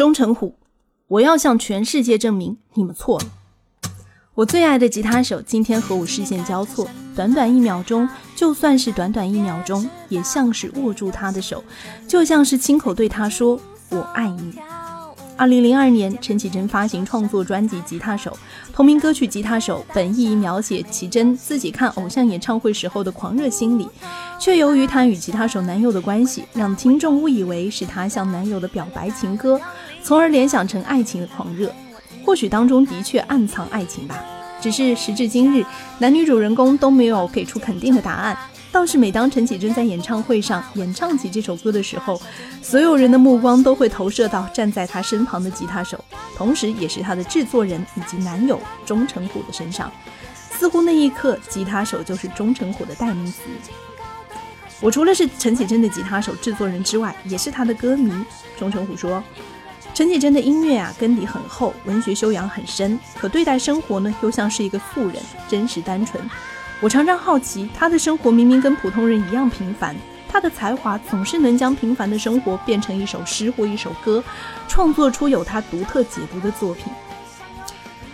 忠诚虎，我要向全世界证明你们错了。我最爱的吉他手今天和我视线交错，短短一秒钟，就算是短短一秒钟，也像是握住他的手，就像是亲口对他说“我爱你”。二零零二年，陈绮贞发行创作专辑《吉他手》，同名歌曲《吉他手》本意描写绮贞自己看偶像演唱会时候的狂热心理，却由于她与吉他手男友的关系，让听众误以为是她向男友的表白情歌，从而联想成爱情的狂热。或许当中的确暗藏爱情吧，只是时至今日，男女主人公都没有给出肯定的答案。倒是每当陈绮贞在演唱会上演唱起这首歌的时候，所有人的目光都会投射到站在她身旁的吉他手，同时也是她的制作人以及男友钟成虎的身上。似乎那一刻，吉他手就是钟成虎的代名词。我除了是陈绮贞的吉他手、制作人之外，也是她的歌迷。钟成虎说：“陈绮贞的音乐啊，根底很厚，文学修养很深，可对待生活呢，又像是一个素人，真实单纯。”我常常好奇，他的生活明明跟普通人一样平凡，他的才华总是能将平凡的生活变成一首诗或一首歌，创作出有他独特解读的作品。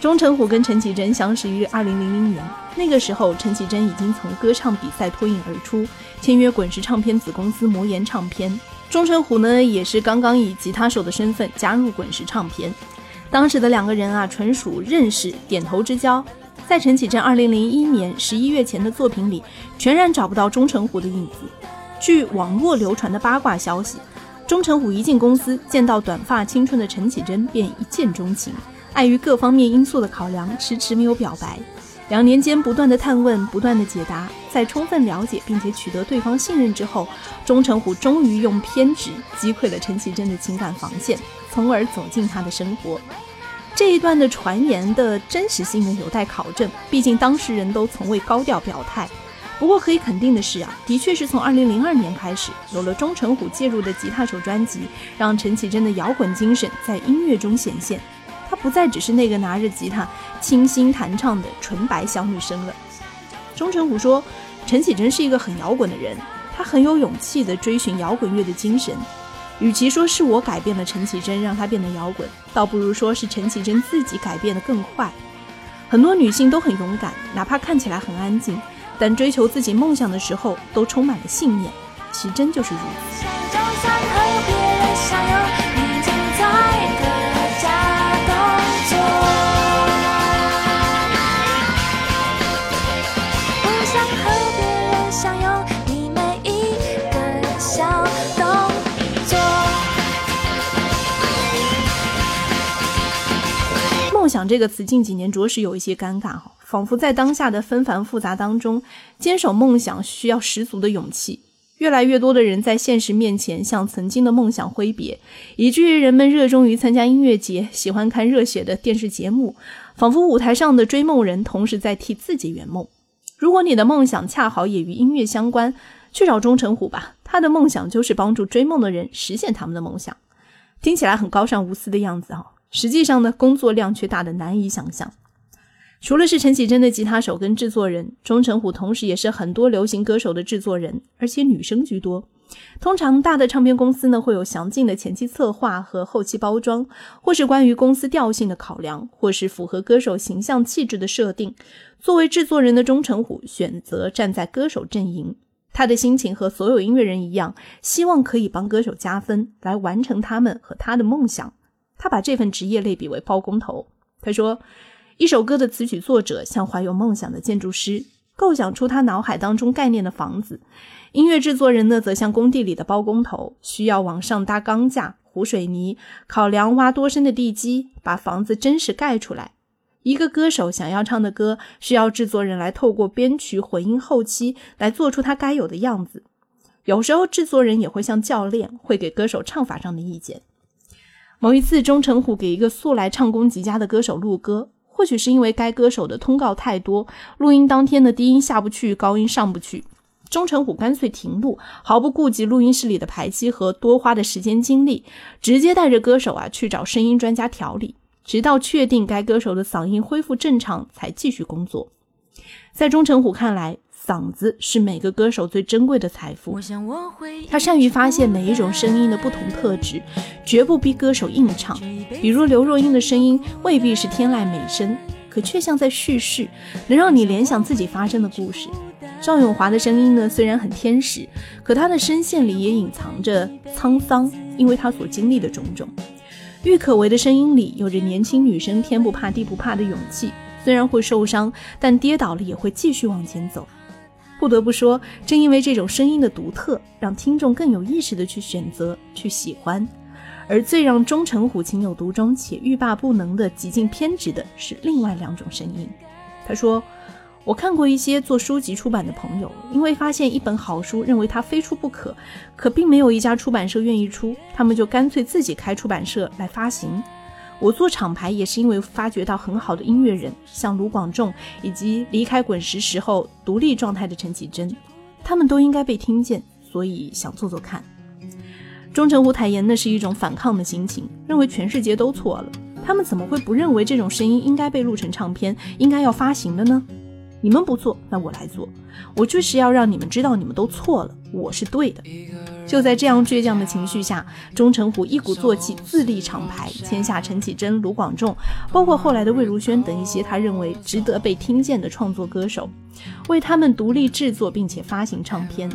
钟成虎跟陈绮贞相识于二零零零年，那个时候陈绮贞已经从歌唱比赛脱颖而出，签约滚石唱片子公司魔岩唱片。钟成虎呢，也是刚刚以吉他手的身份加入滚石唱片。当时的两个人啊，纯属认识点头之交。在陈绮贞2001年11月前的作品里，全然找不到钟成虎的影子。据网络流传的八卦消息，钟成虎一进公司，见到短发青春的陈绮贞，便一见钟情。碍于各方面因素的考量，迟迟没有表白。两年间不断的探问，不断的解答，在充分了解并且取得对方信任之后，钟成虎终于用偏执击溃了陈绮贞的情感防线，从而走进她的生活。这一段的传言的真实性呢，有待考证。毕竟当事人都从未高调表态。不过可以肯定的是啊，的确是从2002年开始，有了钟成虎介入的吉他手专辑，让陈绮贞的摇滚精神在音乐中显现。她不再只是那个拿着吉他清新弹唱的纯白小女生了。钟成虎说，陈绮贞是一个很摇滚的人，她很有勇气地追寻摇滚乐的精神。与其说是我改变了陈绮贞，让她变得摇滚，倒不如说是陈绮贞自己改变的更快。很多女性都很勇敢，哪怕看起来很安静，但追求自己梦想的时候都充满了信念。绮贞就是如此。想这个词近几年着实有一些尴尬哈，仿佛在当下的纷繁复杂当中，坚守梦想需要十足的勇气。越来越多的人在现实面前向曾经的梦想挥别，以至于人们热衷于参加音乐节，喜欢看热血的电视节目，仿佛舞台上的追梦人同时在替自己圆梦。如果你的梦想恰好也与音乐相关，去找钟成虎吧，他的梦想就是帮助追梦的人实现他们的梦想。听起来很高尚无私的样子哈。实际上呢，工作量却大的难以想象。除了是陈绮贞的吉他手跟制作人，钟成虎同时也是很多流行歌手的制作人，而且女生居多。通常大的唱片公司呢会有详尽的前期策划和后期包装，或是关于公司调性的考量，或是符合歌手形象气质的设定。作为制作人的钟成虎选择站在歌手阵营，他的心情和所有音乐人一样，希望可以帮歌手加分，来完成他们和他的梦想。他把这份职业类比为包工头。他说，一首歌的词曲作者像怀有梦想的建筑师，构想出他脑海当中概念的房子；音乐制作人呢，则像工地里的包工头，需要往上搭钢架、糊水泥，考量挖多深的地基，把房子真实盖出来。一个歌手想要唱的歌，需要制作人来透过编曲、混音、后期来做出他该有的样子。有时候，制作人也会像教练，会给歌手唱法上的意见。某一次，钟成虎给一个素来唱功极佳的歌手录歌，或许是因为该歌手的通告太多，录音当天的低音下不去，高音上不去，钟成虎干脆停录，毫不顾及录音室里的排期和多花的时间精力，直接带着歌手啊去找声音专家调理，直到确定该歌手的嗓音恢复正常，才继续工作。在钟成虎看来，嗓子是每个歌手最珍贵的财富。他善于发现每一种声音的不同特质，绝不逼歌手硬唱。比如刘若英的声音未必是天籁美声，可却像在叙事，能让你联想自己发生的故事。赵咏华的声音呢，虽然很天使，可她的声线里也隐藏着沧桑，因为她所经历的种种。郁可唯的声音里有着年轻女生天不怕地不怕的勇气。虽然会受伤，但跌倒了也会继续往前走。不得不说，正因为这种声音的独特，让听众更有意识地去选择、去喜欢。而最让钟成虎情有独钟且欲罢不能的极尽偏执的是另外两种声音。他说：“我看过一些做书籍出版的朋友，因为发现一本好书，认为它非出不可，可并没有一家出版社愿意出，他们就干脆自己开出版社来发行。”我做厂牌也是因为发掘到很好的音乐人，像卢广仲以及离开滚石时候独立状态的陈绮贞，他们都应该被听见，所以想做做看。钟成虎坦言那是一种反抗的心情，认为全世界都错了，他们怎么会不认为这种声音应该被录成唱片，应该要发行的呢？你们不做，那我来做，我就是要让你们知道你们都错了，我是对的。就在这样倔强的情绪下，钟成虎一鼓作气自立厂牌，签下陈绮贞、卢广仲，包括后来的魏如萱等一些他认为值得被听见的创作歌手，为他们独立制作并且发行唱片。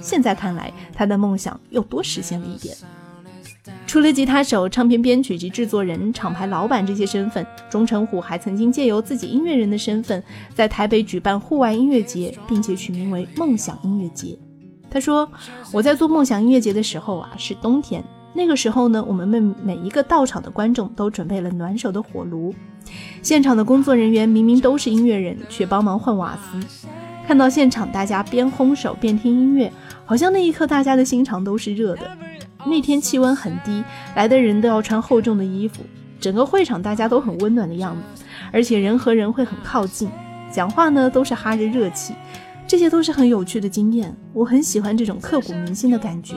现在看来，他的梦想又多实现了一点。除了吉他手、唱片编曲及制作人、厂牌老板这些身份，钟成虎还曾经借由自己音乐人的身份，在台北举办户外音乐节，并且取名为“梦想音乐节”。他说：“我在做梦想音乐节的时候啊，是冬天。那个时候呢，我们每每一个到场的观众都准备了暖手的火炉。现场的工作人员明明都是音乐人，却帮忙换瓦斯。看到现场大家边烘手边听音乐，好像那一刻大家的心肠都是热的。那天气温很低，来的人都要穿厚重的衣服。整个会场大家都很温暖的样子，而且人和人会很靠近，讲话呢都是哈着热气。”这些都是很有趣的经验，我很喜欢这种刻骨铭心的感觉，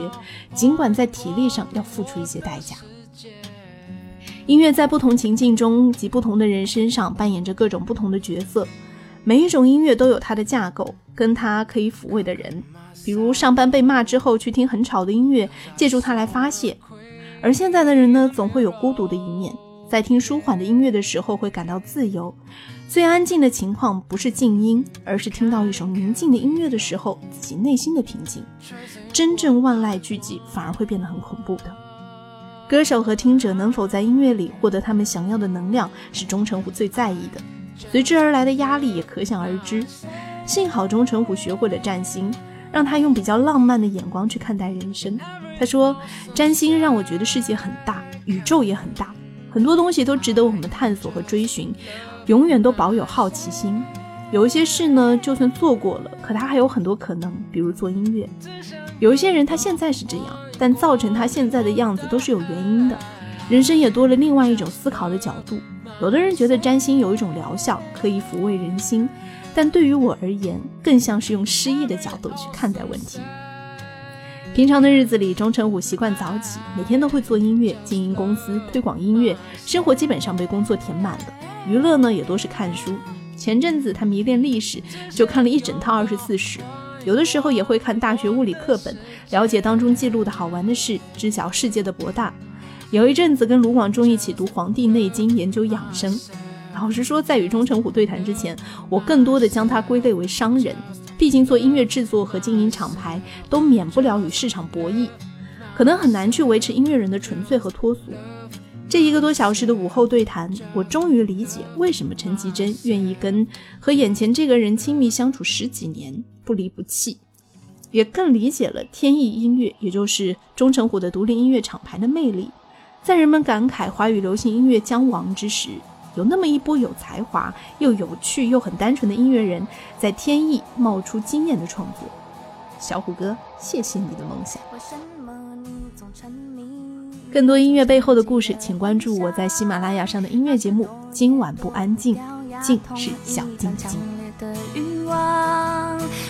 尽管在体力上要付出一些代价。音乐在不同情境中及不同的人身上扮演着各种不同的角色，每一种音乐都有它的架构，跟它可以抚慰的人。比如上班被骂之后去听很吵的音乐，借助它来发泄；而现在的人呢，总会有孤独的一面。在听舒缓的音乐的时候，会感到自由。最安静的情况不是静音，而是听到一首宁静的音乐的时候，自己内心的平静。真正万籁俱寂，反而会变得很恐怖的。歌手和听者能否在音乐里获得他们想要的能量，是钟成虎最在意的。随之而来的压力也可想而知。幸好钟成虎学会了占星，让他用比较浪漫的眼光去看待人生。他说：“占星让我觉得世界很大，宇宙也很大。”很多东西都值得我们探索和追寻，永远都保有好奇心。有一些事呢，就算做过了，可它还有很多可能，比如做音乐。有一些人他现在是这样，但造成他现在的样子都是有原因的。人生也多了另外一种思考的角度。有的人觉得占星有一种疗效，可以抚慰人心，但对于我而言，更像是用诗意的角度去看待问题。平常的日子里，钟成虎习惯早起，每天都会做音乐、经营公司、推广音乐，生活基本上被工作填满了。娱乐呢，也多是看书。前阵子他迷恋历史，就看了一整套《二十四史》，有的时候也会看大学物理课本，了解当中记录的好玩的事，知晓世界的博大。有一阵子跟卢广仲一起读《黄帝内经》，研究养生。老实说，在与钟成虎对谈之前，我更多的将他归类为商人。毕竟做音乐制作和经营厂牌都免不了与市场博弈，可能很难去维持音乐人的纯粹和脱俗。这一个多小时的午后对谈，我终于理解为什么陈绮贞愿意跟和眼前这个人亲密相处十几年不离不弃，也更理解了天意音乐，也就是钟成虎的独立音乐厂牌的魅力。在人们感慨华语流行音乐将亡之时。有那么一波有才华又有趣又很单纯的音乐人，在天意冒出惊艳的创作。小虎哥，谢谢你的梦想。更多音乐背后的故事，请关注我在喜马拉雅上的音乐节目《今晚不安静》，静是小静静。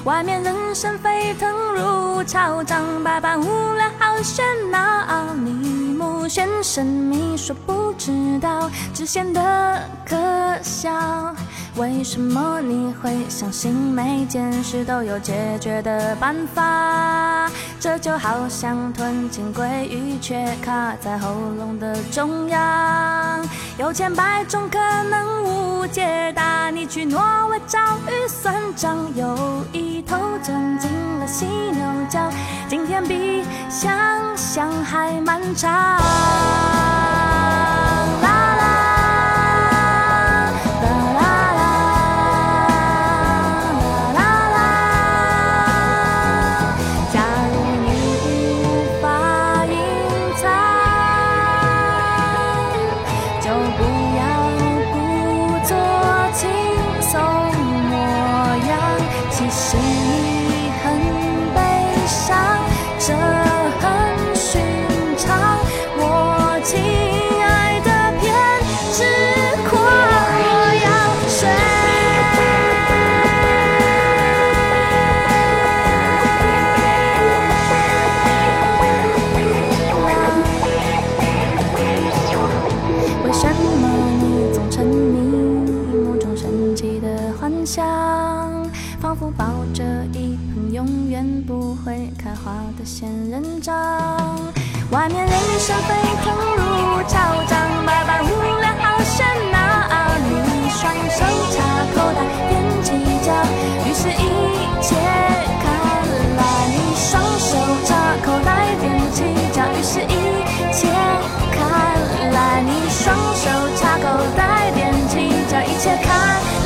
外面人声沸腾如潮涨，百般无聊好喧闹，你。目眩神秘，说不知道，只显得可笑。为什么你会相信每件事都有解决的办法？这就好像吞进鲑鱼，却卡在喉咙的中央。有千百种可能无解答，你去挪威找鱼算账，有一头钻进了犀牛角。今天比想象还漫长。看